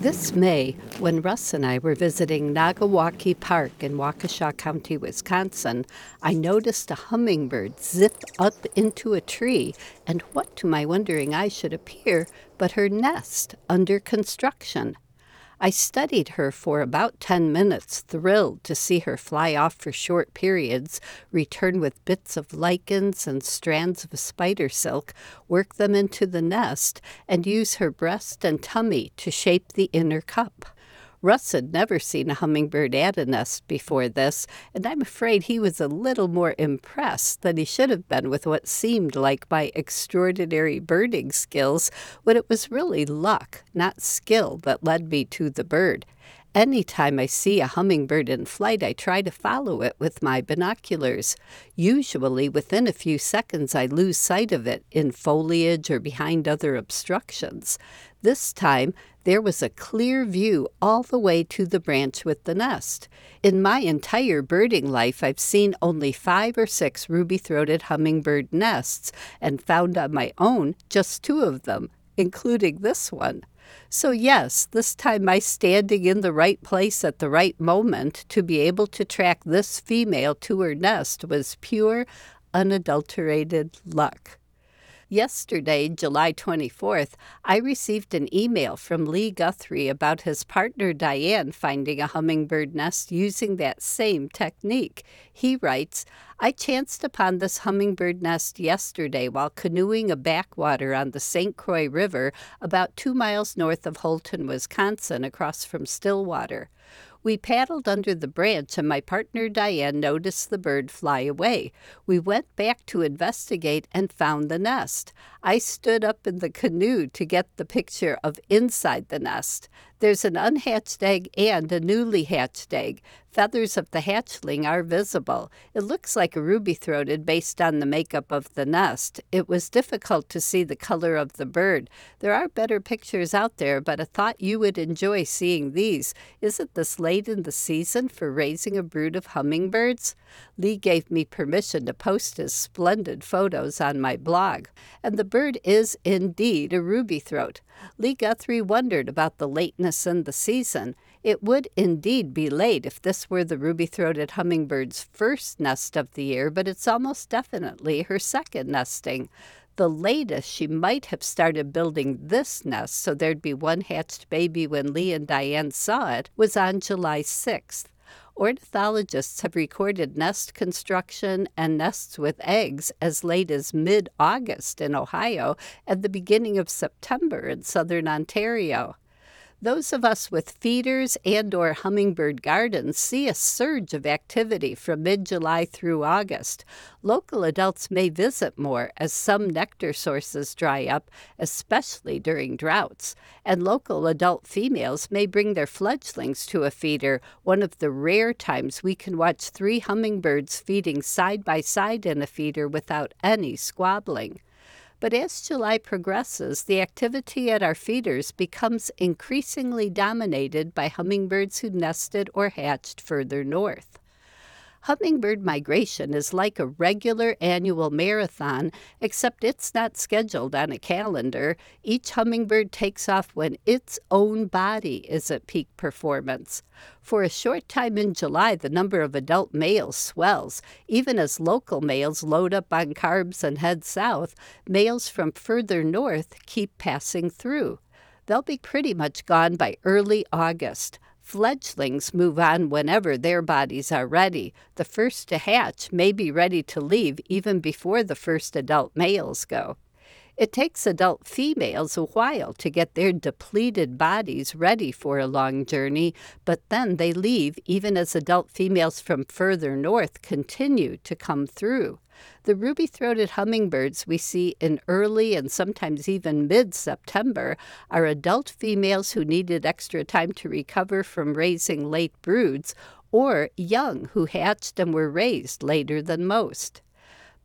This May, when Russ and I were visiting Nagawaukee Park in Waukesha County, Wisconsin, I noticed a hummingbird zip up into a tree, and what to my wondering eye should appear but her nest under construction. I studied her for about 10 minutes, thrilled to see her fly off for short periods, return with bits of lichens and strands of spider silk, work them into the nest, and use her breast and tummy to shape the inner cup. Russ had never seen a hummingbird at a nest before this, and I'm afraid he was a little more impressed than he should have been with what seemed like my extraordinary birding skills when it was really luck, not skill, that led me to the bird. Anytime I see a hummingbird in flight, I try to follow it with my binoculars. Usually, within a few seconds, I lose sight of it in foliage or behind other obstructions. This time, there was a clear view all the way to the branch with the nest. In my entire birding life, I've seen only five or six ruby throated hummingbird nests and found on my own just two of them, including this one. So, yes, this time my standing in the right place at the right moment to be able to track this female to her nest was pure, unadulterated luck. Yesterday, July 24th, I received an email from Lee Guthrie about his partner Diane finding a hummingbird nest using that same technique. He writes, I chanced upon this hummingbird nest yesterday while canoeing a backwater on the St. Croix River about two miles north of Houlton, Wisconsin, across from Stillwater. We paddled under the branch, and my partner Diane noticed the bird fly away. We went back to investigate and found the nest. I stood up in the canoe to get the picture of inside the nest. There's an unhatched egg and a newly hatched egg. Feathers of the hatchling are visible. It looks like a ruby throated based on the makeup of the nest. It was difficult to see the color of the bird. There are better pictures out there, but I thought you would enjoy seeing these. Isn't this late in the season for raising a brood of hummingbirds? Lee gave me permission to post his splendid photos on my blog. And the bird is indeed a ruby throat. Lee Guthrie wondered about the lateness in the season. It would indeed be late if this were the ruby throated hummingbird's first nest of the year, but it's almost definitely her second nesting. The latest she might have started building this nest so there'd be one hatched baby when Lee and Diane saw it was on July 6th. Ornithologists have recorded nest construction and nests with eggs as late as mid August in Ohio and the beginning of September in southern Ontario. Those of us with feeders and or hummingbird gardens see a surge of activity from mid-July through August. Local adults may visit more as some nectar sources dry up, especially during droughts, and local adult females may bring their fledglings to a feeder, one of the rare times we can watch three hummingbirds feeding side by side in a feeder without any squabbling. But as July progresses, the activity at our feeders becomes increasingly dominated by hummingbirds who nested or hatched further north. Hummingbird migration is like a regular annual marathon, except it's not scheduled on a calendar. Each hummingbird takes off when its own body is at peak performance. For a short time in July, the number of adult males swells. Even as local males load up on carbs and head south, males from further north keep passing through. They'll be pretty much gone by early August. Fledglings move on whenever their bodies are ready. The first to hatch may be ready to leave even before the first adult males go. It takes adult females a while to get their depleted bodies ready for a long journey, but then they leave even as adult females from further north continue to come through. The ruby throated hummingbirds we see in early and sometimes even mid September are adult females who needed extra time to recover from raising late broods, or young who hatched and were raised later than most.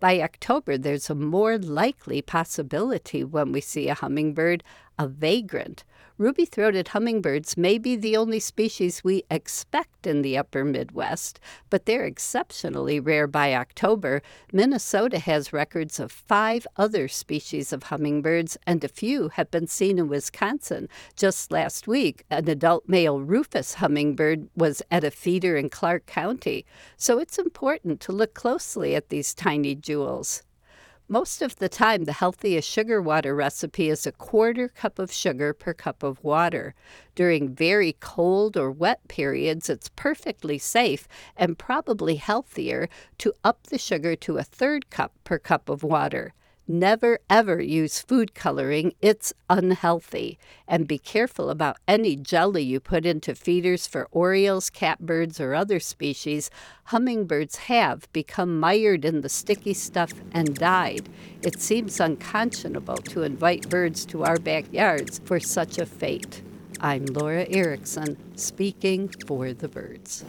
By October, there's a more likely possibility when we see a hummingbird a vagrant. Ruby throated hummingbirds may be the only species we expect in the upper Midwest, but they're exceptionally rare by October. Minnesota has records of five other species of hummingbirds, and a few have been seen in Wisconsin. Just last week, an adult male rufous hummingbird was at a feeder in Clark County, so it's important to look closely at these tiny jewels. Most of the time, the healthiest sugar water recipe is a quarter cup of sugar per cup of water. During very cold or wet periods, it's perfectly safe and probably healthier to up the sugar to a third cup per cup of water. Never ever use food coloring, it's unhealthy. And be careful about any jelly you put into feeders for orioles, catbirds, or other species. Hummingbirds have become mired in the sticky stuff and died. It seems unconscionable to invite birds to our backyards for such a fate. I'm Laura Erickson, speaking for the birds.